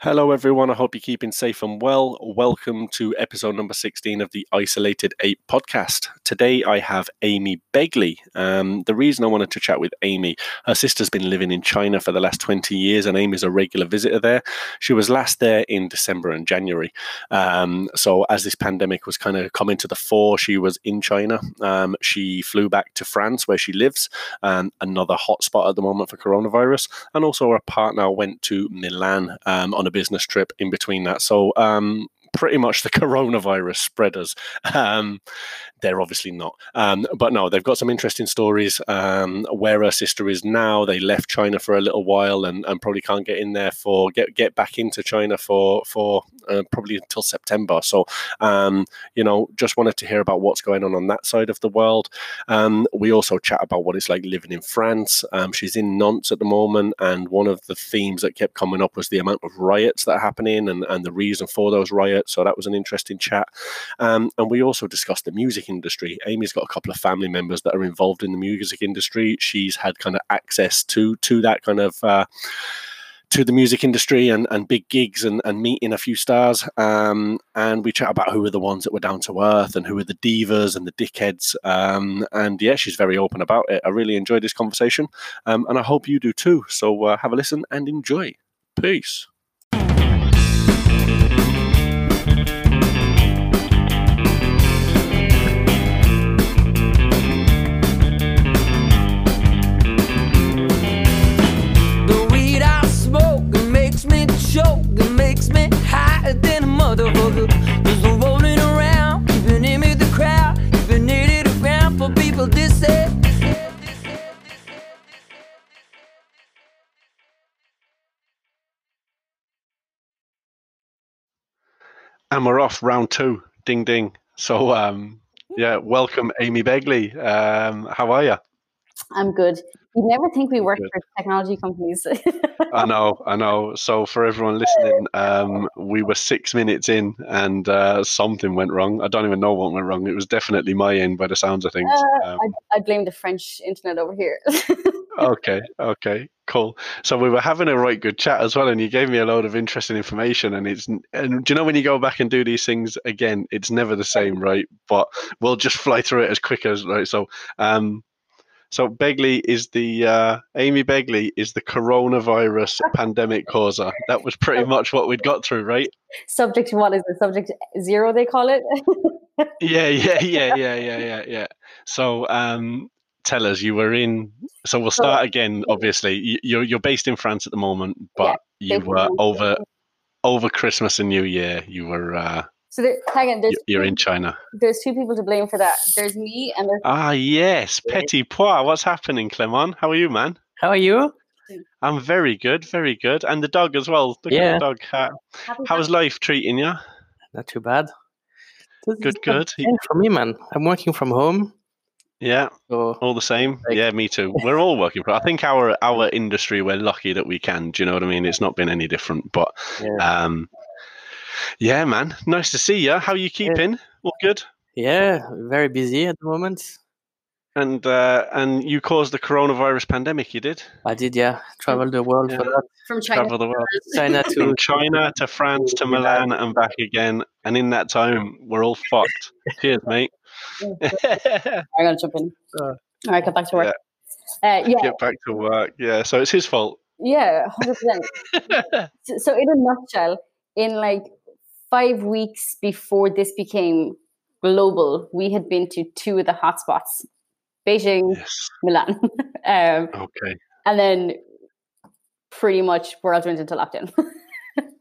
Hello, everyone. I hope you're keeping safe and well. Welcome to episode number 16 of the Isolated Ape podcast. Today, I have Amy Begley. Um, the reason I wanted to chat with Amy, her sister's been living in China for the last 20 years, and Amy's a regular visitor there. She was last there in December and January. Um, so, as this pandemic was kind of coming to the fore, she was in China. Um, she flew back to France, where she lives, um, another hotspot at the moment for coronavirus. And also, her partner went to Milan um, a business trip in between that. So um, pretty much the coronavirus spreaders. Um, they're obviously not. Um, but no, they've got some interesting stories. Um, where her sister is now, they left China for a little while and, and probably can't get in there for get get back into China for for uh, probably until September. So, um, you know, just wanted to hear about what's going on on that side of the world. Um, we also chat about what it's like living in France. Um, she's in Nantes at the moment, and one of the themes that kept coming up was the amount of riots that are happening and, and the reason for those riots. So that was an interesting chat. Um, and we also discussed the music industry. Amy's got a couple of family members that are involved in the music industry. She's had kind of access to to that kind of. Uh, to the music industry and, and big gigs and, and meeting a few stars. Um, and we chat about who are the ones that were down to earth and who are the divas and the dickheads. Um, and yeah, she's very open about it. I really enjoyed this conversation. Um, and I hope you do too. So uh, have a listen and enjoy. Peace. And we're off round two. Ding ding. So um yeah, welcome Amy Begley. Um, how are you? I'm good. You never think we work for technology companies. I know, I know. So for everyone listening, um, we were six minutes in and uh, something went wrong. I don't even know what went wrong. It was definitely my end by the sounds of things. Uh, um, I, I, blame the French internet over here. okay, okay, cool. So we were having a right good chat as well, and you gave me a load of interesting information. And it's and do you know when you go back and do these things again, it's never the same, right? But we'll just fly through it as quick as right. So um, so Begley is the uh, Amy Begley is the coronavirus pandemic causer. That was pretty much what we'd got through, right? Subject to what is the subject zero? They call it. yeah, yeah, yeah, yeah, yeah, yeah, yeah. So, um, tell us, you were in. So we'll start again. Obviously, you're you're based in France at the moment, but yeah, you were over over Christmas and New Year. You were uh, so there, hang on, there's you're two, in China. There's two people to blame for that. There's me and there's ah yes, Petit Pois. What's happening, Clement? How are you, man? How are you? I'm very good, very good, and the dog as well. The yeah. dog. Uh, how's life treating you? Not too bad. good, good. For me, man, I'm working from home. Yeah, so, all the same. Like, yeah, me too. We're all working for. I think our our industry, we're lucky that we can. Do you know what I mean? It's not been any different, but yeah. um, yeah, man. Nice to see you. How are you keeping? Yeah. All good? Yeah, very busy at the moment. And uh, and you caused the coronavirus pandemic. You did. I did. Yeah, travel the world yeah. for that. From China, travel the world. China to From China to France to Milan and back again. And in that time, we're all fucked. Cheers, mate. I'm gonna jump in. Uh, all right, get back to work. Yeah. Uh, yeah. Get back to work. Yeah. So it's his fault. Yeah, hundred percent. So in a nutshell, in like five weeks before this became global, we had been to two of the hotspots Beijing, yes. Milan. um, okay. And then pretty much we're all went into lockdown.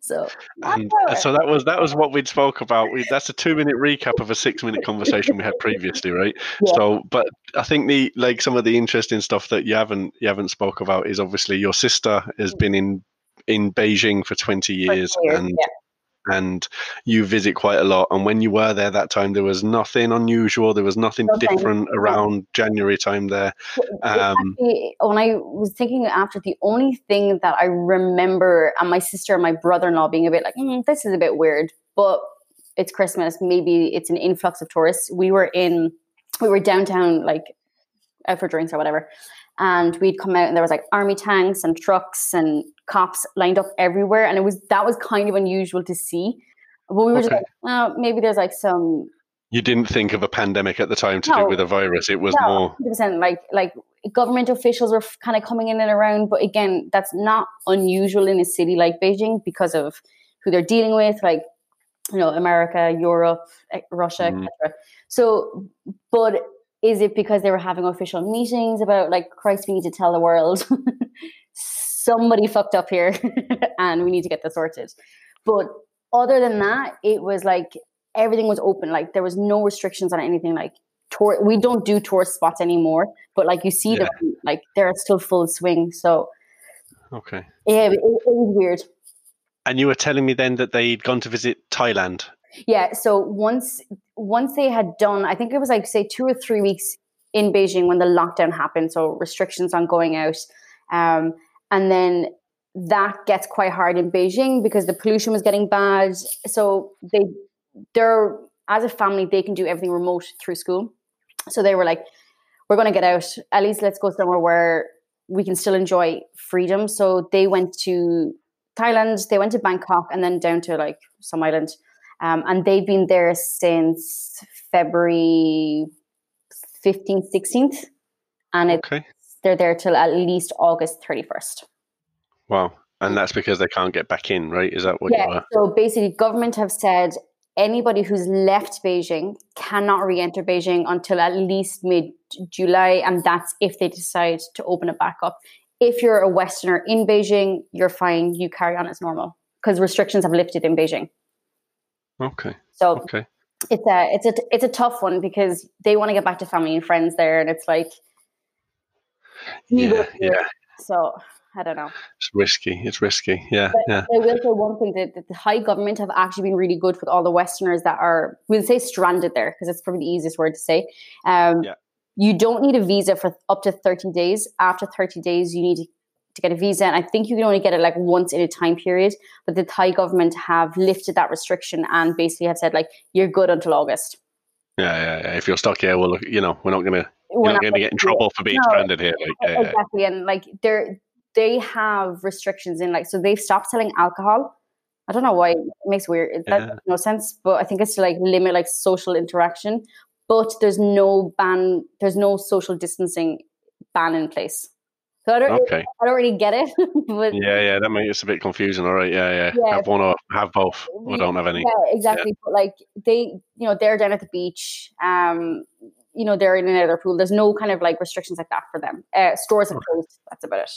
So, uh, so that was that was what we'd spoke about. We, that's a two minute recap of a six minute conversation we had previously, right? Yeah. So, but I think the like some of the interesting stuff that you haven't you haven't spoke about is obviously your sister has mm. been in in Beijing for 20 years, 20 years and yeah and you visit quite a lot. And when you were there that time, there was nothing unusual. There was nothing different around January time there. Um, when I was thinking after, the only thing that I remember, and my sister and my brother-in-law being a bit like, mm, "This is a bit weird," but it's Christmas. Maybe it's an influx of tourists. We were in, we were downtown, like out for drinks or whatever. And we'd come out and there was like army tanks and trucks and cops lined up everywhere and it was that was kind of unusual to see but we were just like oh, maybe there's like some You didn't think of a pandemic at the time to No. do with a virus. It was no, more 100% like like government officials were kind of coming in and around but again that's not unusual in a city like beijing because of who they're dealing with like you know america europe eh, russia Mhm. etc so but is it because they were having official meetings about like christ we need to tell the world? Somebody fucked up here and we need to get this sorted. But other than that it was like everything was open. Like there was no restrictions on anything like tour we don't do tourist spots anymore but like you see them like they're still full swing so okay. yeah it, it was weird. And you were telling me then that they'd gone to visit Thailand. Yeah so once once they had done i think it was like say two or three weeks in beijing when the lockdown happened so restrictions on going out um, and then that gets quite hard in beijing because the pollution was getting bad. So they they're as a family they can do everything remote through school. So they were like we're going to get out. At least let's go somewhere where we can still enjoy freedom. So they went to thailand they went to bangkok and then down to like some island um, and they've been there since february 15th 16th and it, Okay. they're there till at least august 31st Wow. And that's because they can't get back in, right? Is that what you yeah so basically government have said anybody who's left beijing cannot re-enter beijing until at least mid-july and that's if they decide to open it back up if you're a westerner in beijing you're fine you carry on as normal because restrictions have lifted in beijing Okay. so Okay. it's a it's a it's a tough one because they want to get back to family and friends there and it's like Yeah. it. Yeah. so i don't know It's risky. It's risky. Yeah. Yeah. I will say one thing that, that the high government have actually been really good with all the Westerners that are, we'll say stranded there, because it's probably the easiest word to say. Um, Yeah. You don't need a visa for up to 30 days. After 30 days, you need to, to get a visa. And I think you can only get it like once in a time period. But the Thai government have lifted that restriction and basically have said, like, you're good until August. Yeah. Yeah. yeah. If you're stuck here, well, you know, we're not gonna We're you're not to get in gonna trouble for being No. stranded here. Like, yeah, yeah. exactly and like they're they have restrictions in like so they've stopped selling alcohol i don't know why it makes weird that makes no sense but i think it's to like limit like social interaction but there's no ban there's no social distancing ban in place so i don't Okay. i don't really get it but Yeah. Yeah. That makes it a bit confusing. All right. Yeah. Yeah. Yeah. Have one or have both, or don't have any. Yeah, exactly. But like they, you know, they're down at the beach. Um, you know, they're in another pool. There's no kind of like restrictions like that for them. Uh, stores have closed. That's about it.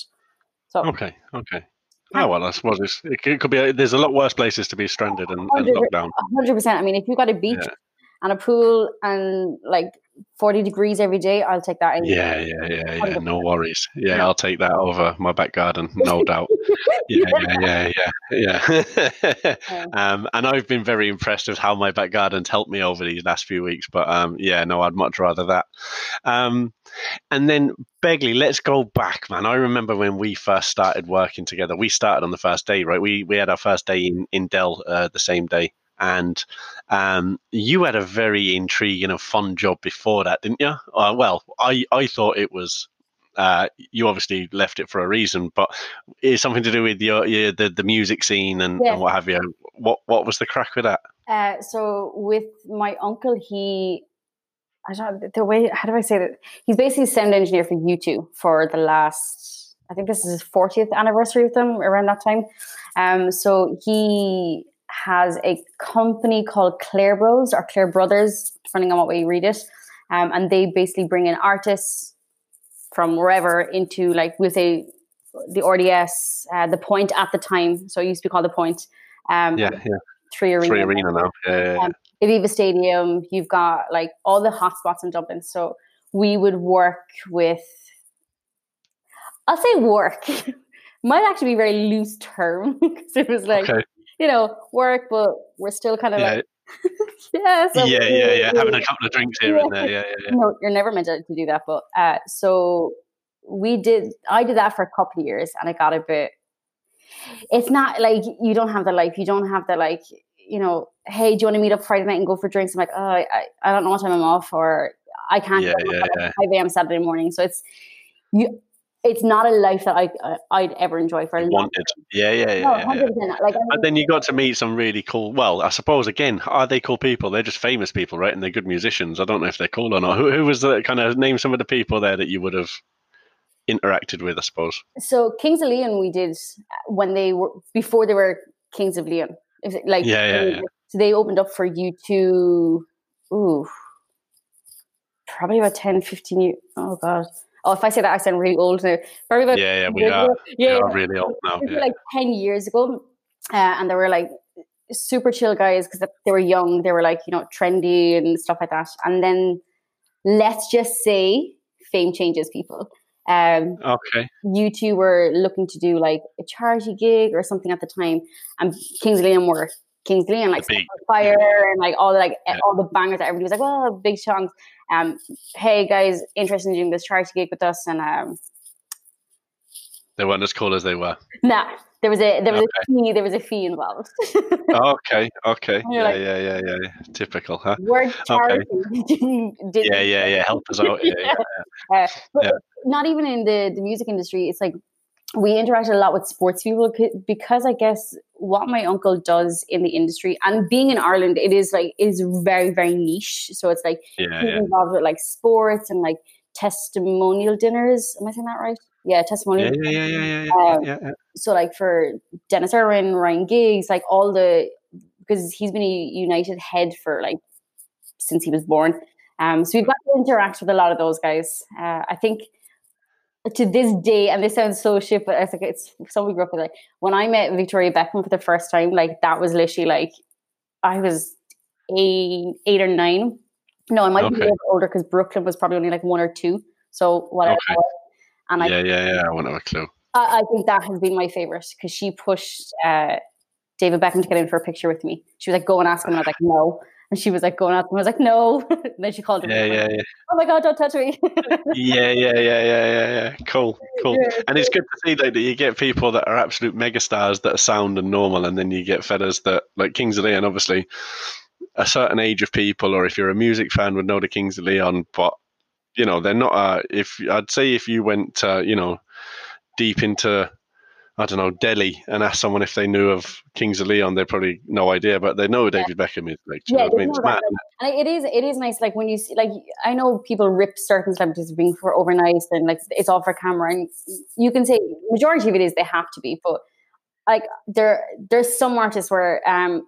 So Okay. Okay. Oh well, I suppose it's, it, could- be. There's a lot worse places to be stranded and, and locked down. hundred percent. I mean, if you got a beach Yeah. and a pool and like forty degrees every day, I'll take that. Yeah, yeah, yeah, yeah. No worries. Yeah. I'll take that over my back garden, no doubt. Yeah, yeah, yeah, yeah, yeah. Yeah. um, and I've been very impressed with how my back garden's helped me over these last few weeks. But um, yeah, no, I'd much rather that. Um, and then Begley, let's go back, man. I remember when we first started working together. We started on the first day, right? We we had our first day in in Dell uh, the same day. And um, you had a very intriguing and fun job before that, didn't you? Uh, well, I, I thought it was. Uh, you obviously left it for a reason, but it's something to do with your, your the, the music scene and, Yeah. and what have you. What what was the crack with that? Uh, so with my uncle, he, I don't the way. How do I say that? He's basically sound engineer for U2 for the last. I think this is his 40th anniversary with them around that time. Um, so he has a company called Clair Bros or Clair Brothers, depending on what way you read it. Um, and they basically bring in artists from wherever into like we'll say the RDS, uh, the Point at the time. So it used to be called the Point. Um, Yeah, yeah. Three Arena. Free arena now. Yeah, yeah, yeah. Um, Aviva Stadium, you've got like all the hotspots in Dublin. So we would work with, I'll say work, might actually be a very loose term because it was like, okay. You know, work, but we're still kind of Yeah, like, yeah, so yeah, we- yeah, yeah. we- Having a couple of drinks here and there. Yeah, yeah, yeah. no, you're never meant to, to do that. But uh, so we did, I did that for a couple of years and I got a bit, it's not like you don't have the life, you don't have the like, you know, hey, do you want to meet up Friday night and go for drinks? I'm like, oh, I, I don't know what time I'm off or I can't Yeah, yeah, yeah. 5 a.m. Saturday morning. So it's, you, it's not a life that I uh, I'd ever enjoy for a long Wanted. Yeah, yeah, yeah. No, yeah, yeah. 100%. Like, I And then you got to meet some really cool. Well, I suppose again, are they cool people? They're just famous people, right? And they're good musicians. I don't know if they're cool or not. Who, who was the kind of name some of the people there that you would have interacted with? I suppose. so Kings of Leon we did uh, when they were before they were Kings of Leon. Like Yeah, yeah, they- yeah. so they opened up for you to ooh probably about 10, 15 years. Oh god. Oh, if I say that, I sound really old now. Probably about Yeah, yeah, we are. ago. We Yeah, are really old now. Yeah. like 10 years ago. Uh, and they were like super chill guys because they were young. They were like, you know, trendy and stuff like that. And then let's just say fame changes people. Um, Okay. U2 were looking to do like a charity gig or something at the time, and Kings of Leon were Kings of Leon, like The big- Sex on Fire and like all the like Yeah. all the bangers that everybody was like, oh, big songs. Um, hey guys, interested in doing this charity gig with us? And um, They weren't as cool as they were. nah, there was a there was a fee there was a fee involved. Okay. Okay. Yeah, like- yeah, yeah, yeah, yeah. Typical, huh? Word charity didn't Yeah, yeah, yeah. Help us out. Yeah, yeah. Uh, but Yeah. not even in the, the music industry. It's like we interacted a lot with sports people because I guess what my uncle does in the industry and being in Ireland, it is like it is very very niche. So it's like Yeah, he's yeah. involved with like sports and like testimonial dinners. Am I saying that right? Yeah, testimonial. Yeah, yeah, yeah, yeah, yeah, Um, yeah, yeah. So like for Denis Irwin, Ryan Giggs, like all the because he's been a United head for like since he was born. Um, so we've got to interact with a lot of those guys. Uh, I think to this day, and this sounds so shit, but I think it's so we grew up with it. When I met Victoria Beckham for the first time, like that was literally like I was eight, eight or nine. No, I might be a little bit older because Brooklyn was probably only like one or two. So whatever. Okay. And I Yeah, yeah, yeah. I wouldn't have a clue. I, I think that has been my favorite because she pushed uh, David Beckham to get in for a picture with me. She was like, "Go and ask him," and I was like, "No." And she was like, "Go and ask him." I was like, "No." and then she called him. Yeah, yeah, yeah. Oh my god! Don't touch me. Yeah, yeah, yeah, yeah, yeah, yeah. Cool, cool. Yeah, And it's good to see like, that you get people that are absolute megastars that are sound and normal, and then you get fellas that like Kings of Leon, obviously, a certain age of people, or if you're a music fan, would know the Kings of Leon, but you know they're not. Uh, if I'd say if you went, uh, you know, deep into I don't know Delhi and ask someone if they knew of Kings of Leon, they'd probably no idea, but they know who David Beckham is. Like, Yeah, I mean? It's that, mad. and it is it is nice. Like when you see, like I know people rip certain celebrities being for overnight and like it's all for camera, and you can say majority of it is they have to be, but like there there's some artists where um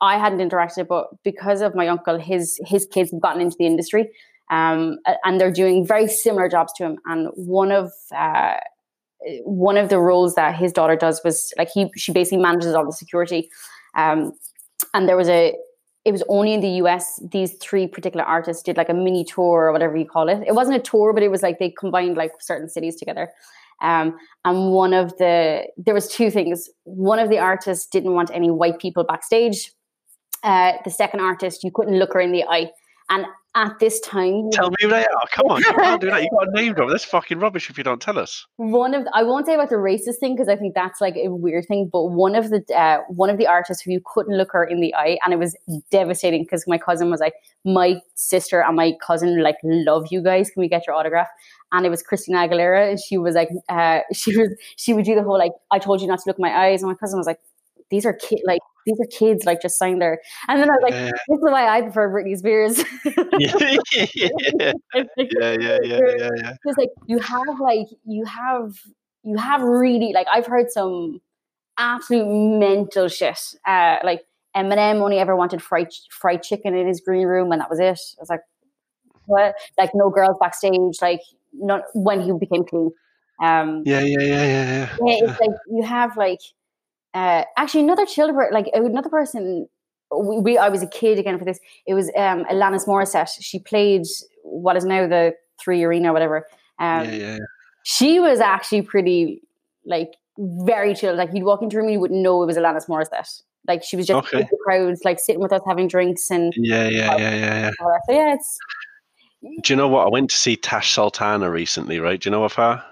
I hadn't interacted, but because of my uncle, his his kids have gotten into the industry, um, and they're doing very similar jobs to him. And one of uh, one of the roles that his daughter does was like he she basically manages all the security, um, and there was a it was only in the US these three particular artists did like a mini tour or whatever you call it. It wasn't a tour, but it was like they combined like certain cities together. Um, and one of the there was two things. One of the artists didn't want any white people backstage. Uh, the second artist, you couldn't look her in the eye. And at this time, Tell me who they are. Come on, you can't do that. You got a name drop. That's fucking rubbish if you don't tell us. one of I won't say about the racist thing because I think that's like a weird thing. But one of the uh, one of the artists who you couldn't look her in the eye, and it was devastating because my cousin was like, "My sister and my cousin like love you guys. Can we get your autograph?" And it was Christina Aguilera, and she was like, uh, she was she would do the whole like, "I told you not to look my eyes," and my cousin was like, "These are kid like." These are kids, like just sign there. And then I was like, Yeah. this is why I prefer Britney Spears. yeah, yeah, yeah, yeah, yeah, yeah. Because like you have like you have you have really like I've heard some absolute mental shit. Uh, like Eminem only ever wanted fried fried chicken in his green room, and that was it. I was like, what? Like no girls backstage. Like not when he became clean. Um, Yeah, yeah, yeah, yeah, yeah. yeah, it's like you have like uh actually another chill like another person we, we I was a kid again for this. It was um Alanis Morissette. She played what is now the three arena or whatever. Um yeah, yeah, yeah. she was actually pretty like very chill. Like you'd walk into a room and you wouldn't know it was Alanis Morissette. Like she was just Okay. in the crowds, like sitting with us having drinks and Yeah, yeah, yeah, yeah, yeah. So yeah, it's Do you know what? I went to see Tash Sultana recently, right? Do you know of her?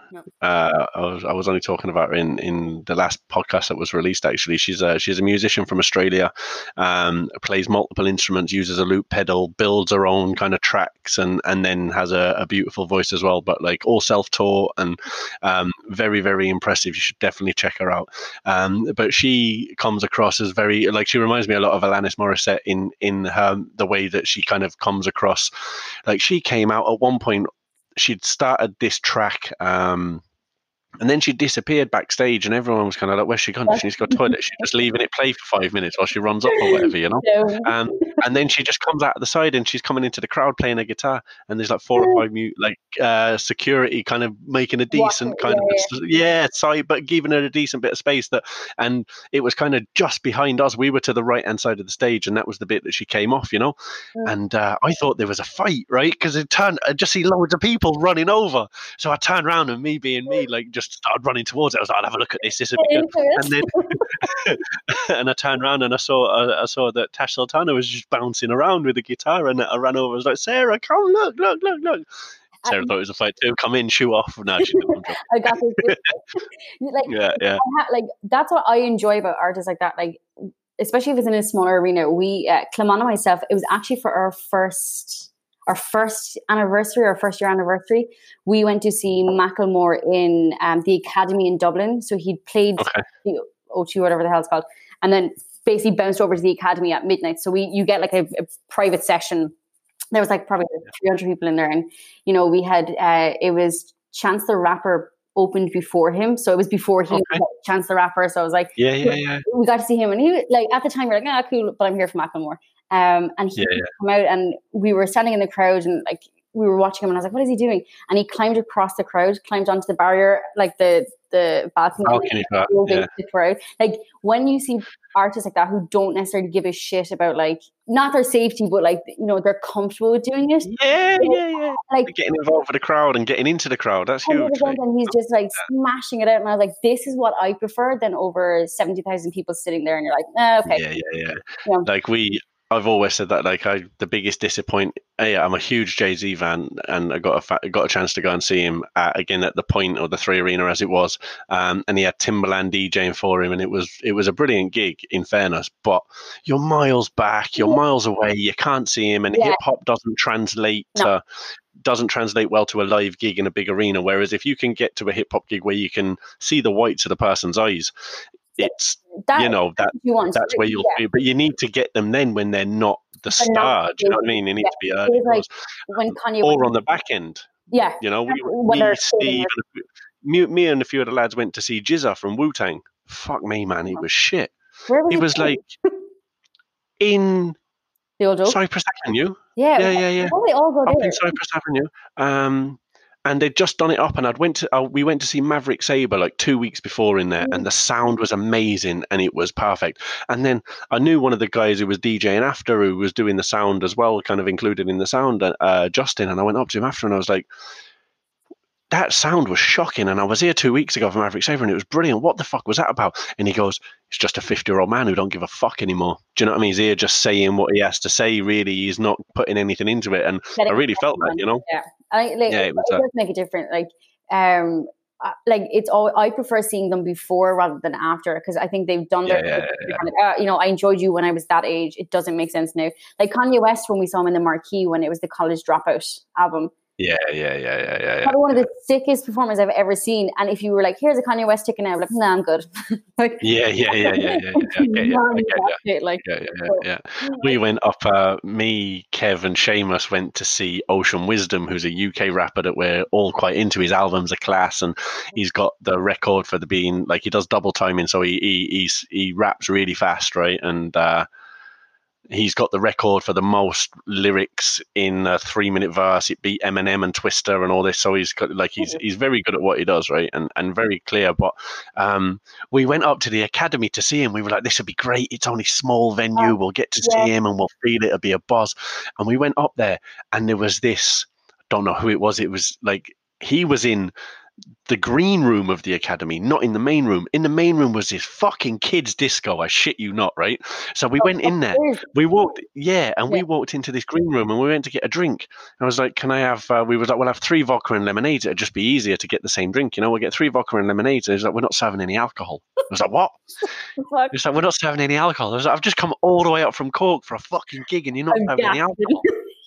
Uh, I was I was only talking about her in, in the last podcast that was released. Actually, she's a she's a musician from Australia. Um, plays multiple instruments, uses a loop pedal, builds her own kind of tracks, and and then has a, a beautiful voice as well. But like all self taught and um, very very impressive. You should definitely check her out. Um, but she comes across as very like she reminds me a lot of Alanis Morissette in in her the way that she kind of comes across. Like she came out at one point she'd started this track um, and then she disappeared backstage and everyone was kind of like where's she gone? She's got toilet. She's just leaving it play for five minutes while she runs up or whatever you know? No. um, and then she just comes out of the side and she's coming into the crowd playing a guitar and there's like four or five mute like uh, security kind of making a decent Watching, kind of yeah side but giving her a decent bit of space that and it was kind of just behind us. We were to the right hand side of the stage and that was the bit that she came off you know? Mm. and uh, I thought there was a fight right? Because it turned I just see loads of people running over. So I turned around and me being me like just started running towards it I was like I'll have a look at this this would be good and then and I turned around and I saw uh, I saw that Tash Sultana was just bouncing around with the guitar and I ran over. I was like, Sarah, come look, look, look, look. Sarah Um, thought it was a fight too. Come in, shoot off. No, she didn't. I got this. like yeah, yeah, I ha- like that's what I enjoy about artists like that. Like especially if it's in a smaller arena. We uh, Clement and myself. It was actually for our first our first anniversary, our first year anniversary. We went to see Macklemore in um, the Academy in Dublin. So he played Okay. the O2, whatever the hell it's called, and then basically bounced over to the Academy at midnight. So we you get like a, a private session. There was like probably 300 people in there, and you know we had uh, it was Chance the Rapper opened before him, so it was before he Okay. was, like, Chance the Rapper. So I was like, yeah, yeah, yeah. we got to see him, and he was- like at the time we are like, ah, cool, but I'm here for Macklemore. Um, and he Yeah, yeah. come out, and we were standing in the crowd, and like we were watching him, and I was like, what is he doing? And he climbed across the crowd, climbed onto the barrier, like the the balcony. Balcony shot, yeah. the crowd. Like when you see artists like that who don't necessarily give a shit about like not their safety, but like you know they're comfortable with doing it. Yeah, yeah, yeah. Like Getting involved with the crowd and getting into the crowd. That's huge. 100%, like. and he's just like smashing it out, and I was like, "This is what I prefer than over seventy thousand people sitting there." And you're like, "Ah, "Okay, Yeah, yeah, yeah. Yeah. Like we, I've always said that. Like I, the biggest disappoint. Yeah, I'm a huge Jay Z fan, and I got a fa- got a chance to go and see him at, again at the Point or the Three Arena as it was. Um, and he had Timbaland DJing for him, and it was it was a brilliant gig. In fairness, but you're miles back, you're Yeah. miles away, you can't see him, and Yeah. hip hop doesn't translate No. to doesn't translate well to a live gig in a big arena. Whereas if you can get to a hip hop gig where you can see the whites of the person's eyes, it's that you know that you want." that's where you'll Yeah. feel. But you need to get them then when they're not the star. Do you know what I mean? They need Yeah. to be early. Like when Kanye or went- on the back end. yeah, You know, we, When me, Steve, and a few- me, me and a few of the lads went to see GZA from Wu Tang. Fuck me, man, he was shit. where was He was like in the old? Cypress Avenue. Yeah, Yeah, yeah, yeah. They all go up there? in Cypress Avenue. Um, and they'd just done it up, and I'd went to uh, we went to see Maverick Sabre like two weeks before in there, and the sound was amazing and it was perfect. And then I knew one of the guys who was DJing after who was doing the sound as well, kind of included in the sound, uh, Justin. And I went up to him after, and I was like. That sound was shocking, and I was here two weeks ago for Maverick Sabre, and it was brilliant. What the fuck was that about? And he goes, "It's just a fifty-year-old man who don't give a fuck anymore." Do you know what I mean? He's here just saying what he has to say. Really, he's not putting anything into it, and I really felt that, you know. Yeah, I, like, Yeah, it, it does make a difference. Like, um, uh, like it's all. I prefer seeing them before rather than after because I think they've done their. Yeah, yeah, kind of, uh, you know, I enjoyed you when I was that age. It doesn't make sense now. Like Kanye West when we saw him in the Marquee when it was the College Dropout album. Yeah, yeah, yeah, yeah, yeah, yeah. Probably one of the sickest performers I've ever seen. And if you were like, "Here's a Kanye West ticket now," I'm like, "Nah, I'm good." like, Yeah, yeah, yeah, yeah, yeah, yeah. I get you, I none of get you. that shit, like, Yeah, yeah, yeah, yeah. We went up. Uh, me, Kev, and Seamus went to see Ocean Wisdom, who's a UK rapper that we're all quite into. His albums are class, and he's got the record for the being like he does double timing, so he he he's, he raps really fast, right? And uh, he's got the record for the most lyrics in a three minute verse. It beat Eminem and Twista and all this. So he's got like he's he's very good at what he does, right? And and very clear. But um, we went up to the academy to see him. We were like, this would be great. It's only small venue. We'll get to yeah. see him and we'll feel it. It'll be a buzz. And we went up there, and there was this. I don't know who it was. It was like he was in the green room of the academy, not in the main room. In the main room was this fucking kids disco. I shit you not, right? So we went in there. We walked, yeah, and we walked into this green room and we went to get a drink. I was like, "Can I have?" Uh, we was like, "We'll have three vodka and lemonades. It'd just be easier to get the same drink, you know. We'll get three vodka and lemonades." And he was like, "We're not serving any alcohol." I was like, "What?" Fuck. He like, "We're not serving any alcohol." I was like, "I've just come all the way up from Cork for a fucking gig, and you're not I'm having any alcohol."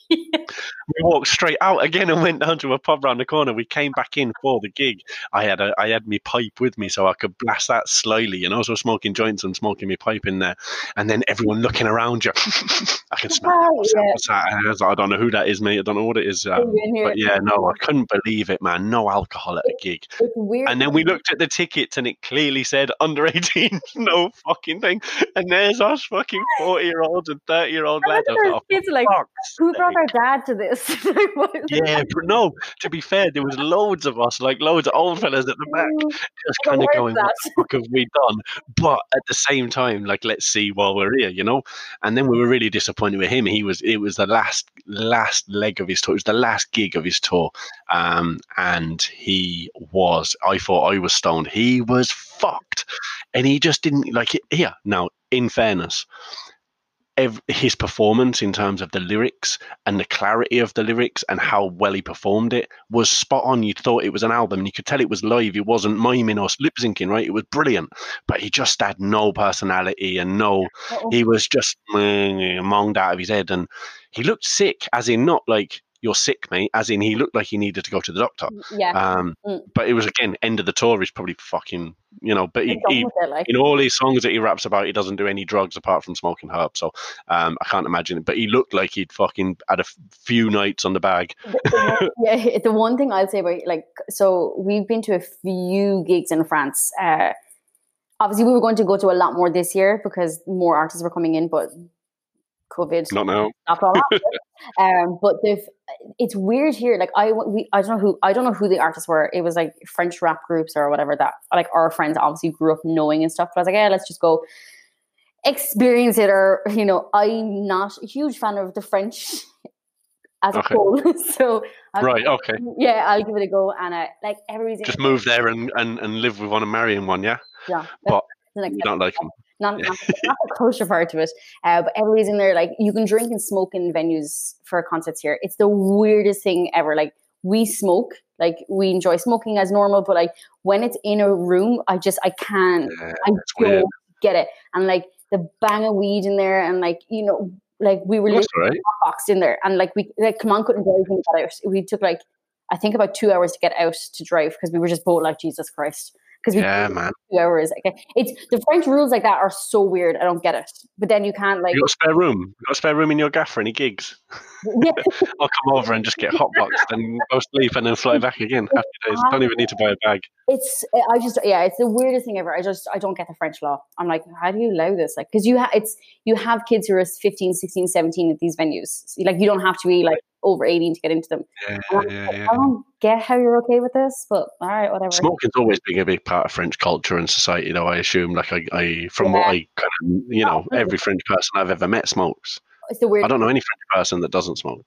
we walked straight out again and went down to a pub round the corner. We came back in for the gig. I had a I had my pipe with me so I could blast that slowly, you know, so smoking joints and smoking my pipe in there. And then everyone looking around you. I can smell it. What's that? Yeah. What's that? I like, I don't know who that is, mate. I don't know what it is. Um, here? but yeah, no, I couldn't believe it, man. No alcohol at a gig. It's weird. And then we looked at the tickets and it clearly said under 18, no fucking thing. And there's us fucking 40 year olds and 30 year old lads. I remember was those like, kids like, "Oh, who brought sake." Our dad to this? Like, what is it? Yeah, but no, to be fair, there was loads of us, like loads of old fellas at the back, just Oh, kind of going, what the fuck have we done? But at the same time, like, let's see while we're here, you know? And then we were really disappointed with him. He was, it was the last, last leg of his tour. It was the last gig of his tour. Um, and he was, I thought I was stoned. He was fucked. And he just didn't, like, it. here, now, in fairness, ev- his performance in terms of the lyrics and the clarity of the lyrics and how well he performed it was spot on. You thought it was an album, and you could tell it was live. He wasn't miming or lip syncing, right? It was brilliant, but he just had no personality and no. Uh-oh. He was just mm, monged out of his head, and he looked sick, as in not like you're sick, mate, as in he looked like he needed to go to the doctor. Yeah. Um, Mm. but it was again end of the tour. He's probably fucking, you know. But he, he it, like. in all these songs that he raps about, he doesn't do any drugs apart from smoking herb. So um, I can't imagine it. But he looked like he'd fucking had a few nights on the bag. the, the one, yeah, the one thing I'll say about like, so we've been to a few gigs in France. Uh, obviously, we were going to go to a lot more this year because more artists were coming in, but COVID Not now. stopped all um, but they've, it's weird here. Like I, we, I don't know who, I don't know who the artists were. It was like French rap groups or whatever that, like our friends obviously grew up knowing and stuff. But I was like, yeah, let's just go experience it. Or you know, I'm not a huge fan of the French as a whole, so I was Right. Okay. yeah, I'll give it a go. And I like everybody's Just move there and, and, and live with one and marry in one. Yeah. Yeah, but You don't like him. Not, not, not the kosher part to it. Uh, but everybody's in there, like you can drink and smoke in venues for concerts here. It's the weirdest thing ever. Like we smoke, like we enjoy smoking as normal, but like when it's in a room, I just I can't, Yeah, I don't get it. And like the bang of weed in there, and like you know, like we were right. boxed in there, and like we like come on couldn't drive we got out. We took like I think about two hours to get out to drive because we were just both like Jesus Christ. Because we Yeah, man. two hours. Okay, it's the French rules like that are so weird. I don't get it. But then you can't like You got a spare room? You got a spare room in your gaff for any gigs? yeah, I'll come over and just get hotboxed and go sleep and then fly back again. Happy days. Don't even need to buy a bag. it's eh, I just yeah, it's the weirdest thing ever. I just I don't get the French law. I'm like, how do you allow this? Like, because you have it's you have kids who are 15, 16, 17 at these venues. So, like, you don't have to be like over 18 to get into them. Yeah, And I'm yeah, like, yeah. I don't get how you're okay with this, but all right, whatever. Smoking's always been a big part of French culture and society, though. I assume, like I, I from what I kind of, you know, every French person I've ever met smokes. It's the weird. I don't know any French person that doesn't smoke.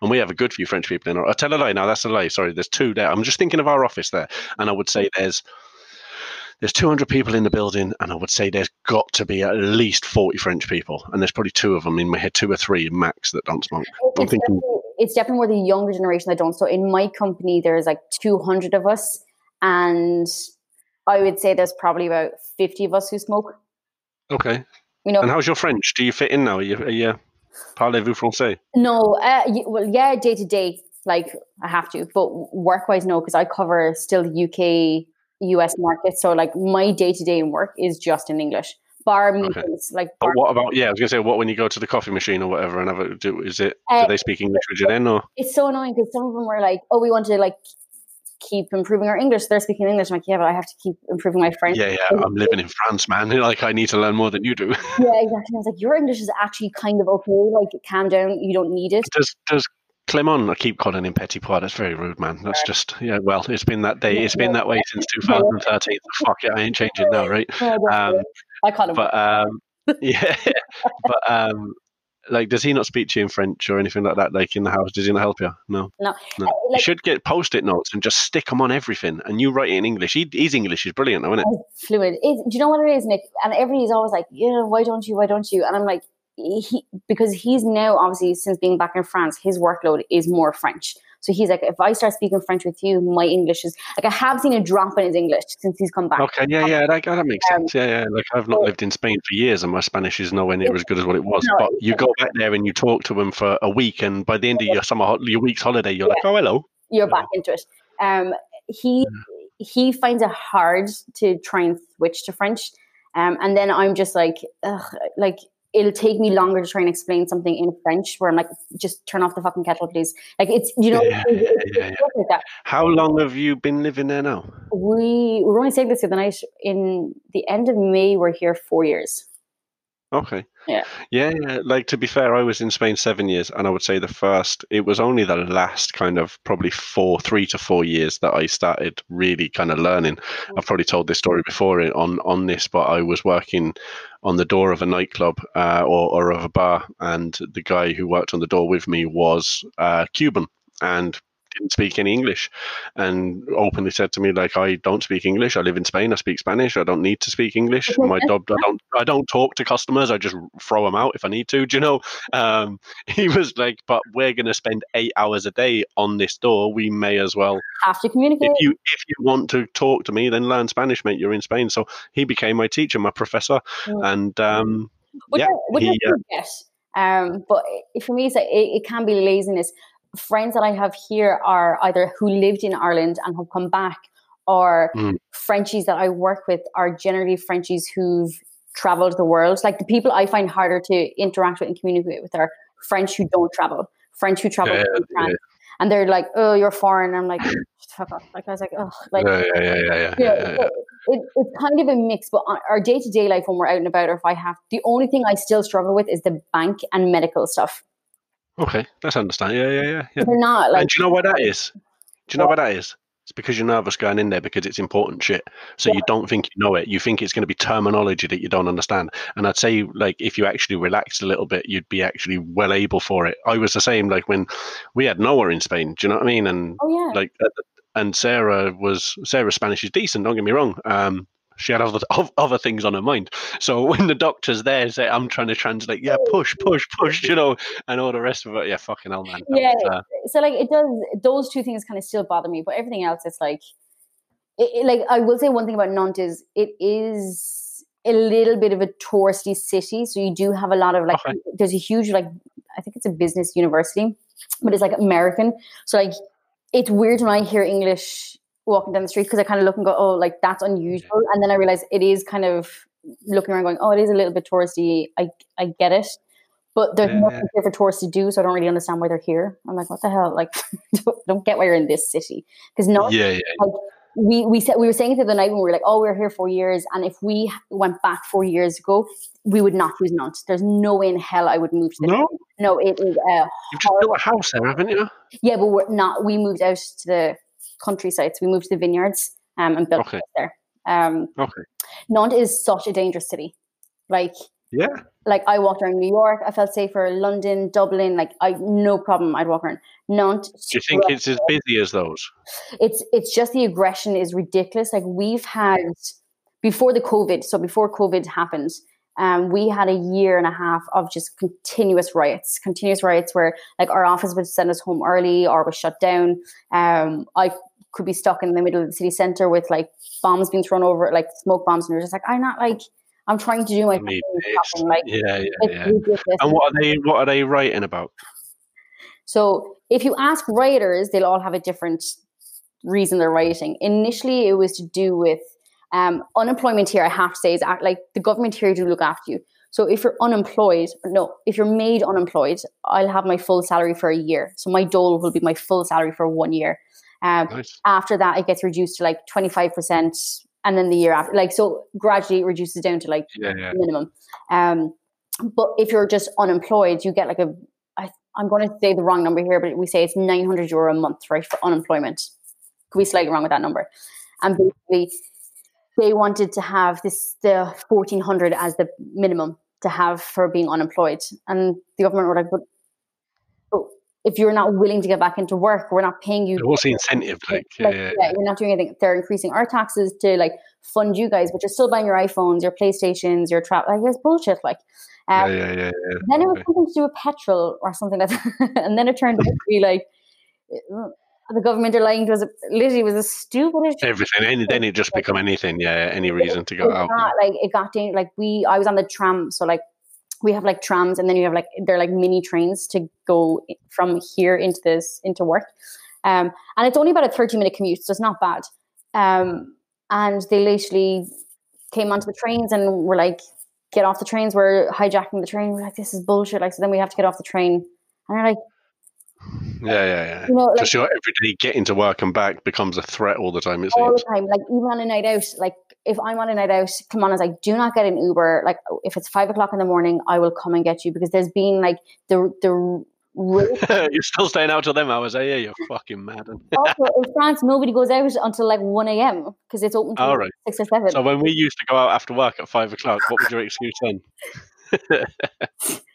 And we have a good few French people in our. I tell a lie now. That's a lie. Sorry, there's two there. I'm just thinking of our office there, and I would say there's there's 200 people in the building, and I would say there's got to be at least 40 French people, and there's probably two of them in my head, two or three max that don't smoke. I'm it's, thinking- definitely, it's definitely more the younger generation that don't. So in my company, there's like 200 of us, and I would say there's probably about 50 of us who smoke. Okay. You know, And how's your French? Do you fit in now? Are you, are you parlez-vous français? no, uh, well, yeah, day to day, like I have to, but work wise, no, because I cover still UK, US market. So like my day to day in work is just in English. Bar meetings, like bar, But what about yeah? I was gonna say what when you go to the coffee machine or whatever and have a do is it Uh, do they speak English with you then or it's so annoying because some of them were like, "Oh, we want to like keep improving our English." They're speaking English. I'm like, "Yeah, but I have to keep improving my French." yeah yeah I'm living in France man like I need to learn more than you do. Yeah, exactly. I was like, your English is actually kind of okay. Like, calm down. You don't need it. does does Clement I keep calling him Petit Pois that's very rude man that's just yeah well it's been that day it's been that way since 2013 fuck it I ain't changing now right No, I don't um. I call him. but um yeah but um like, does he not speak to you in French or anything like that? Like in the house, does he not help you? No. No. No. Uh, you should get post-it notes and just stick them on everything, and you write it in English. He, his English is brilliant, though, isn't it? fluid. It, do you know what it is, Nick? And everybody's always like, yeah, why don't you? Why don't you? And I'm like, he because he's now obviously since being back in France, his workload is more French. So he's like, if I start speaking French with you, my English is like I have seen a drop in his English since he's come back. Okay, yeah, yeah, that, that makes Um, sense. Yeah, yeah. Like I've not so- lived in Spain for years, and my Spanish is nowhere near as good as what it was. No, But you go back there and you talk to them for a week, and by the end of your summer, your week's holiday, you're like, oh, hello. You're Yeah. back into it. Um, he he finds it hard to try and switch to French, um, and then I'm just like, ugh, like it'll take me longer to try and explain something in French, where I'm like, just turn off the fucking kettle, please. Like it's you know, Yeah, it's, it's- yeah, it's stuff like that. How long have you been living there now? We we were only saying this the other night. In the end of May, we're here four years. Okay. Yeah. Yeah, yeah. Like to be fair, I was in Spain seven years, and I would say the first, it was only the last kind of probably four, three to four years that I started really kind of learning. I've probably told this story before on on this, but I was working on the door of a nightclub uh, or or of a bar, and the guy who worked on the door with me was uh, Cuban and didn't speak any English, and openly said to me like, "I don't speak English. I live in Spain. I speak Spanish. I don't need to speak English. My job, I don't, I don't talk to customers. I just throw them out if I need to. Do you know?" Um, he was like, "But we're going to spend eight hours a day on this door. We may as well Have to communicate. if you if you want to talk to me, then learn Spanish, mate. You're in Spain." So he became my teacher, my professor, Mm. and um, which yeah, I, which I uh, do. Um, but for me, it's like, it, it can be laziness. Friends that I have here are either who lived in Ireland and have come back, or Mm. Frenchies that I work with are generally Frenchies who've traveled the world. Like the people I find harder to interact with and communicate with are French who don't travel, French who travel Yeah, France. And they're like, "Oh, you're foreign." I'm like, "Fuck off!" Like I was like, "Oh, like yeah, yeah, yeah, yeah, yeah, yeah, yeah, yeah. It, it's kind of a mix, but our day to day life when we're out and about, or if I have, the only thing I still struggle with is the bank and medical stuff. Okay, that's understand. Yeah, yeah, yeah, yeah. They're not like and do you know why that is? Do you know why that is? It's because you're nervous going in there because it's important shit. So you don't think you know it. You think it's going to be terminology that you don't understand. And I'd say, like, if you actually relaxed a little bit, you'd be actually well able for it. I was the same, like, when we had Noah in Spain. Do you know what I mean? And oh yeah, like, uh, and Sarah was Sarah's Spanish is decent. Don't get me wrong. Um, she had other other things on her mind. So when the doctor's there, say, I'm trying to translate. Yeah, push, push, push. You know, and all the rest of it. Yeah, fucking hell, man. Yeah. was, uh, so like it does. Those two things kind of still bother me, but everything else, it's like, it, it- like I will say one thing about Nantes is it is a little bit of a touristy city. So you do have a lot of like, Okay. there's a huge like, I think it's a business university, but it's like American. So like, it's weird when I hear English walking down the street because I kind of look and go, oh, like that's unusual, and then I realize it is kind of looking around going, oh, it is a little bit touristy. I I get it. But there's Yeah. nothing here for tourists to do, so I don't really understand why they're here. I'm like, what the hell? Like, don't, don't get why you're in this city because not yeah, yeah, like we we said we were saying it the other night when we were like, oh, we are here four years, and if we went back four years ago, we would not choose not. There's no way in hell I would move to the No, no. It is uh, you've just built a house there, haven't you? yeah, but we're not. We moved out to the countryside, so we moved to the vineyards um, and built Okay. there. Um, Okay. Nantes is such a dangerous city. Like Yeah. like I walked around New York, I felt safer. London, Dublin, like I no problem. I'd walk around. Nantes. Do you think it's as busy as those? it's it's just the aggression is ridiculous. Like we've had before the COVID, so before COVID happened, um, we had a year and a half of just continuous riots, continuous riots where like our office would send us home early or was shut down. Um, I could be stuck in the middle of the city center with like bombs being thrown over, like smoke bombs, and you're just like, I'm not like I'm trying to do my I mean, fucking it's- shopping. Like yeah, yeah, yeah. ridiculous. And what are they? What are they writing about? So if you ask writers, they'll all have a different reason they're writing. Initially, it was to do with um, unemployment here. I have to say is act like the government here do look after you. So if you're unemployed, no, if you're made unemployed, I'll have my full salary for a year. So my dole will be my full salary for one year. Um, Nice. after that, it gets reduced to like 25%. And then the year after, like, so gradually it reduces down to like Yeah, yeah. minimum. Um, but if you're just unemployed, you get like a, I, I'm going to say the wrong number here, but we say it's 900 euro a month, right, for unemployment. Could be slightly wrong with that number. And basically, they wanted to have this the 1400 as the minimum. to have for being unemployed. And the government were like, but, but if you're not willing to get back into work, we're not paying you. What's the incentive? Like, yeah, Like, yeah, yeah, you're not doing anything. They're increasing our taxes to like fund you guys, but you're still buying your iPhones, your PlayStations, your trap. Like it's bullshit. Like, yeah, um, yeah, yeah, yeah. then it was something to do with petrol or something like that. and then it turned out to be like uh, the government are lying to us. Literally, it was the stupidest. Everything, and then it just become anything. Yeah, any reason to go out. got, like it got down like we I was on the tram so like we have like trams and then you have like they're like mini trains to go from here into this into work um and it's only about a 30 minute commute so it's not bad um and they literally came onto the trains and were like get off the trains we're hijacking the train we're like this is bullshit like so then we have to get off the train and they're like Yeah, yeah, yeah. you know like Just your everyday getting to work and back becomes a threat all the time. It all seems. the time. Like even on a night out, like if I'm on a night out, come on, is like do not get an Uber. Like if it's five o'clock in the morning, I will come and get you because there's been like the the. You're still staying out till them hours, eh? Yeah, you're fucking mad. also in France, nobody goes out until like one a.m. because it's open till All right. six or seven. So when we used to go out after work at five o'clock, what was your excuse then?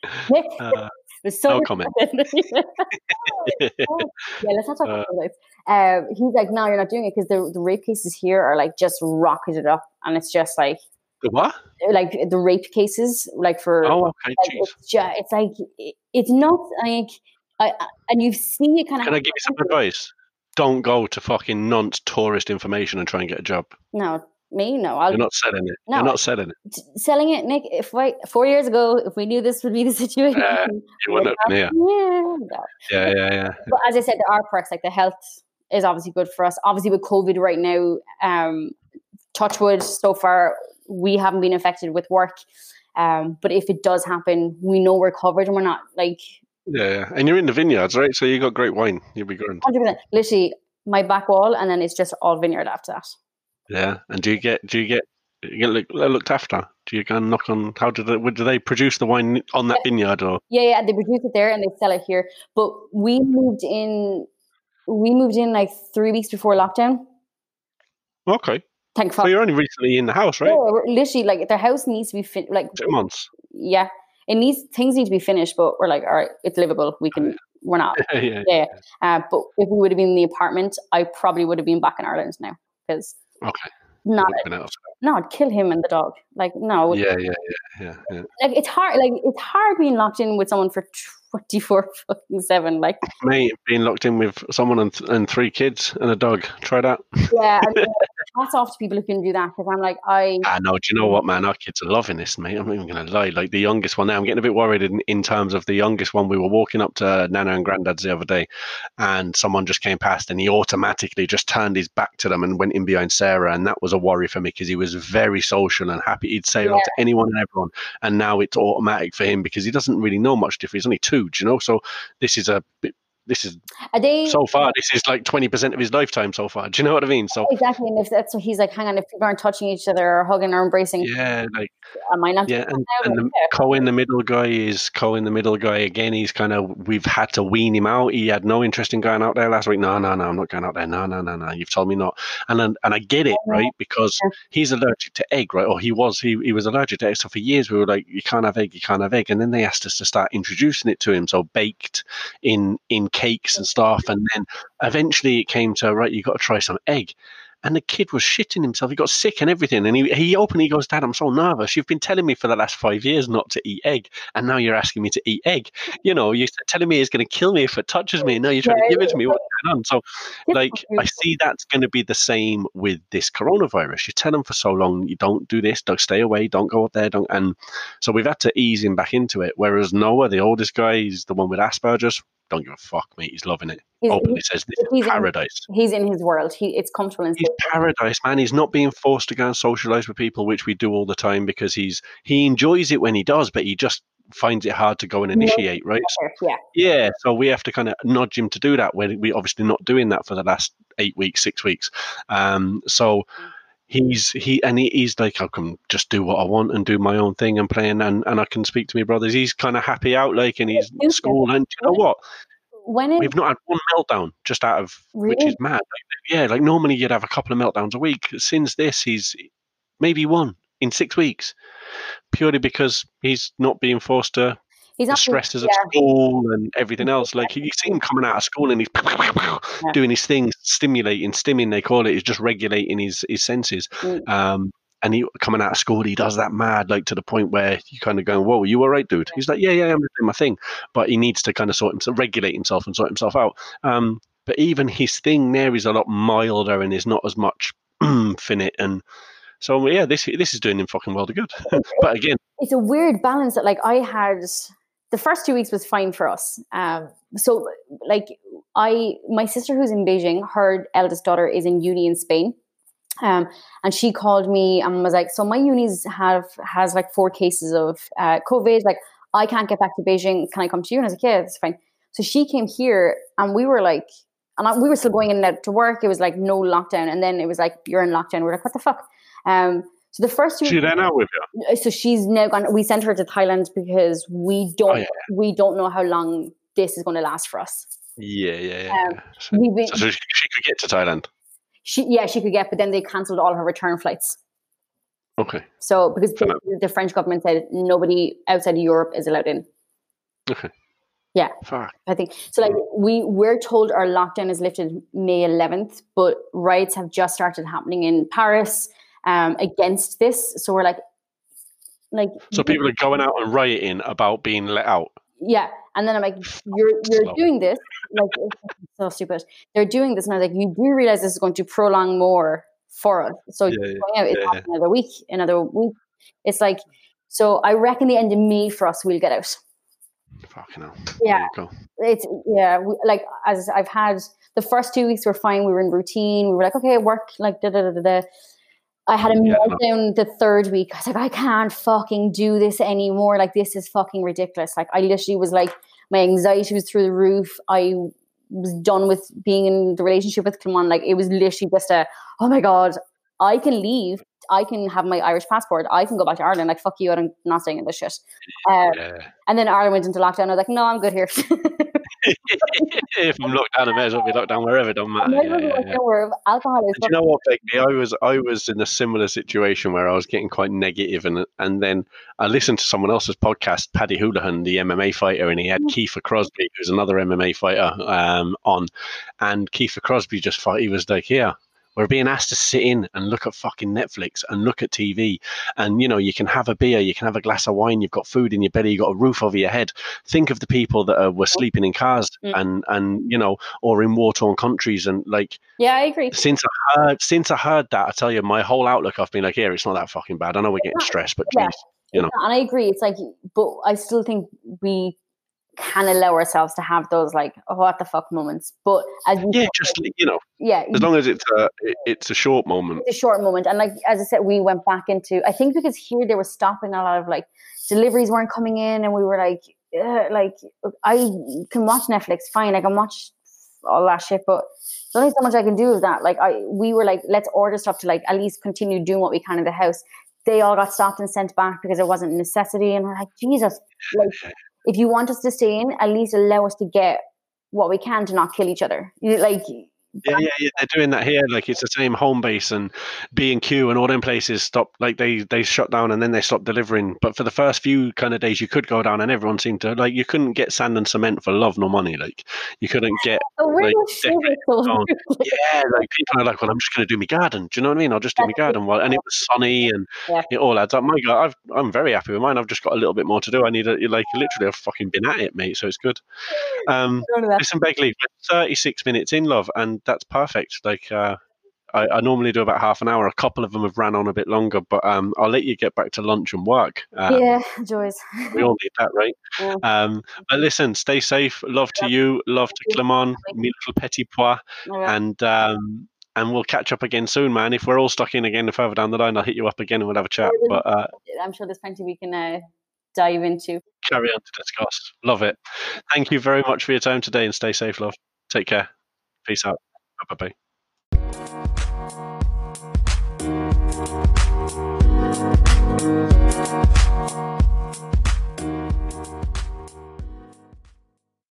Uh, was so no comment. yeah, let's not talk about this. Um, he's like, no, you're not doing it because the, the rape cases here are like just rocketed up, and it's just like the what? like the rape cases, like for Oh, okay. like, it's just it's like it- it's not like I, I- and you see it kind of Can I give you some advice? Don't go to fucking nonce tourist information and try and get a job. no me no I'll You're not selling it. No. You're not selling it. selling it Nick if I four years ago if we knew this would be the situation Uh, You wouldn't have here. yeah, no. Yeah, yeah, yeah. but as I said there are perks like the health is obviously good for us obviously with COVID right now um touch wood so far we haven't been affected with work um but if it does happen we know we're covered and we're not like Yeah, yeah. And you're in the vineyards, right? So you got great wine. You'll be grand. hundred percent. Literally, my back wall, and then it's just all vineyard after that. Yeah. And do you get do you get you get look, looked after? Do you go and knock on? How do they? Do they produce the wine on that vineyard or? Yeah, yeah. They produce it there and they sell it here. But we moved in. We moved in like three weeks before lockdown. Okay. Thank So you're only recently in the house, Yeah, right? we're literally like the house needs to be fin- like Two months. yeah, it needs things need to be finished. But we're like, all right, it's livable. We can. We're not. yeah, yeah. Yeah. Uh, but if we would have been in the apartment, I probably would have been back in Ireland now because Okay. not. Would've. No, kill him and the dog. Like no, Yeah, yeah, yeah, yeah, like it's hard like it's hard being locked in with someone for 24 fucking 7 like me being locked in with someone and, th- and three kids and a dog. Try that. yeah hats off to people who can do that because i'm like i I know. Do you know what, man? Our kids are loving this, mate. I'm not even going to lie. Like the youngest one now, I'm getting a bit worried in, in terms of the youngest one. We were walking up to Nana and Granddad's the other day, and someone just came past, and he automatically just turned his back to them and went in behind Sarah, and that was a worry for me because he was very social and happy. He'd say hello to anyone and everyone, and now it's automatic for him because he doesn't really know much different. He's only two, do you know? So this is a bit. This is are they so far. This is like twenty percent of his lifetime so far. Do you know what I mean? So exactly and if that's what he's like hang on if people aren't touching each other or hugging or embracing yeah, like am i not Yeah, and, and the. Co in the middle guy is Co in the middle guy again. He's kind of we've had to wean him out. He had no interest in going out there last week. No, no, no, I'm not going out there. No, no, no, no. You've told me not. And then, and I get it, right? Because he's allergic to egg, right? Or he was. He he was allergic to egg. So for years we were like, you can't have egg, you can't have egg. And then they asked us to start introducing it to him, so baked in in cakes and stuff. And then eventually it came to right, you got to try some egg and the kid was shitting himself. He got sick and everything. And he, he openly goes, Dad, I'm so nervous. You've been telling me for the last five years not to eat egg. And now you're asking me to eat egg. You know, you're telling me it's going to kill me if it touches me. And now you're trying to give it to me. What's going on? So, like, I see that's going to be the same with this coronavirus. You tell them for so long, you don't do this, don't stay away, don't go up there. Don't. And so we've had to ease him back into it. Whereas Noah, the oldest guy, he's the one with Asperger's. Don't give a fuck, mate. He's loving it. He's- Openly says, this he's is in- paradise. he's in his world he it's comfortable and he's paradise man he's not being forced to go and socialize with people which we do all the time because he's he enjoys it when he does but he just finds it hard to go and initiate right? yeah. Yeah so we have to kind of nudge him to do that when we obviously not doing that for the last eight weeks six weeks. Um so he's he and he, he's like i can just do what i want and do my own thing and playing and, and i can speak to my brothers he's kind of happy out like and he's Yeah. school and you know what when it We've not had one meltdown just out of which is mad. Like, yeah, like normally you'd have a couple of meltdowns a week. Since this, he's maybe one in six weeks, purely because he's not being forced to He's not stresses of yeah. school and everything else. Like you see him coming out of school and he's doing his things, stimulating, stimming they call it, is just regulating his his senses. Mm. Um, and he coming out of school, he does that mad, like to the point where you kind of going, "Whoa, you all right, dude?" He's like, "Yeah, yeah, I'm doing my thing," but he needs to kind of sort himself, regulate himself, and sort himself out. Um, but even his thing there is a lot milder and is not as much finite and. So yeah, this this is doing him fucking well to good. but again, it's a weird balance that like I had the first two weeks was fine for us. Um, so like I my sister who's in Beijing, her eldest daughter is in uni in Spain. Um, and she called me and was like, "So my unis have has like four cases of uh, COVID. Like, I can't get back to Beijing. Can I come to you?" And I was like, "Yeah, that's fine." So she came here, and we were like, and I, we were still going in and out to work. It was like no lockdown, and then it was like you're in lockdown. We're like, "What the fuck?" Um, so the first two she then out with you. so she's now gone. We sent her to Thailand because we don't Oh, yeah. we don't know how long this is going to last for us. Yeah, yeah, yeah. Um. So, We've been, so she, she could get to Thailand. she yeah she could get, but then they cancelled all her return flights. Okay. So because the, the French government said nobody outside of Europe is allowed in. Okay. Yeah. Fuck. I think so. Like we we're told our lockdown is lifted May 11th, but riots have just started happening in Paris um, against this. So we're like, like So people are going out and rioting about being let out. yeah. And then I'm like, you're you're Slow. doing this like it's so stupid. They're doing this, and I was like, you do realize this is going to prolong more for us. So Yeah, going out it's yeah, not another week, another week. It's like so. I reckon the end of May for us, we'll get out. Fucking hell. Yeah. There you go. It's yeah. We, like as I've had the first two weeks were fine. We were in routine. We were like, okay, work like da da da da. I had a Yeah. meltdown the third week. I was like, I can't fucking do this anymore. Like this is fucking ridiculous. Like I literally was like, my anxiety was through the roof. I was done with being in the relationship with Clement. Like it was literally just a, oh my god, I can leave. I can have my Irish passport. I can go back to Ireland. Like fuck you, I'm not staying in this shit. Uh, Yeah. and then Ireland went into lockdown. I was like, no, I'm good here. if I'm locked down, I may as well be locked down wherever. Don't matter. Yeah, yeah, yeah. Alcohol is Do you know what, Becky? I was I was in a similar situation where I was getting quite negative, and and then I listened to someone else's podcast, Paddy Holohan, the MMA fighter, and he had Kiefer Crosbie, who's another MMA fighter, um, on, and Kiefer Crosbie just thought he was like, yeah. We're being asked to sit in and look at fucking Netflix and look at TV. And, you know, you can have a beer, you can have a glass of wine, you've got food in your belly, you've got a roof over your head. Think of the people that are, were sleeping in cars Mm. and, and, you know, or in war torn countries. And like, Yeah, I agree. since I heard since I heard that, I tell you, my whole outlook I've been like, yeah, it's not that fucking bad. I know we're getting stressed, but Yeah. geez, you know. And I agree. It's like, but I still think we can allow ourselves to have those like, oh, what the fuck moments. But as you yeah, just you know, yeah, as long as it's a it's a short moment. it's a short moment. And like as I said, we went back into. I think because here they were stopping a lot of like deliveries weren't coming in, and we were like, like I can watch Netflix, fine, I can watch all that shit, but there's only so much I can do with that. Like I, we were like, let's order stuff to like at least continue doing what we can in the house. They all got stopped and sent back because it wasn't a necessity, and we're like, Jesus, like if you want us to stay in, at least allow us to get what we can to not kill each other. Like Yeah, yeah, yeah. They're doing that here. Like it's the same Homebase and B and Q and all them places stopped. Like they they shut down and then they stopped delivering. But for the first few kind of days, you could go down and everyone seemed to like you couldn't get sand and cement for love nor money. Like you couldn't get oh, we're Like, not sure decades so- on. yeah. Like people are like, well, I'm just going to do my garden. Do you know what I mean? I'll just do my garden. Well, and it was sunny and Yeah. it all adds up. My God, I've, I'm very happy with mine. I've just got a little bit more to do. I need a like literally I've fucking been at it, mate. So it's good. Um, None of that. Listen, Begley, we're 36 minutes in, love, and that's perfect. Like, uh, I, I normally do about half an hour. A couple of them have ran on a bit longer, but um, I'll let you get back to lunch and work. Um, yeah, joys. We all need that, right? Yeah. Um, but listen, stay safe. Love to you. Love to. Clement, me little petit pois, All right. and um, and we'll catch up again soon, man. If we're all stuck in again and further down the line, I'll hit you up again and we'll have a chat. But uh, I'm sure there's plenty we can uh, dive into. carry on to discuss. Love it. Thank you very much for your time today, and stay safe, love. Take care. Peace out. Bye bye.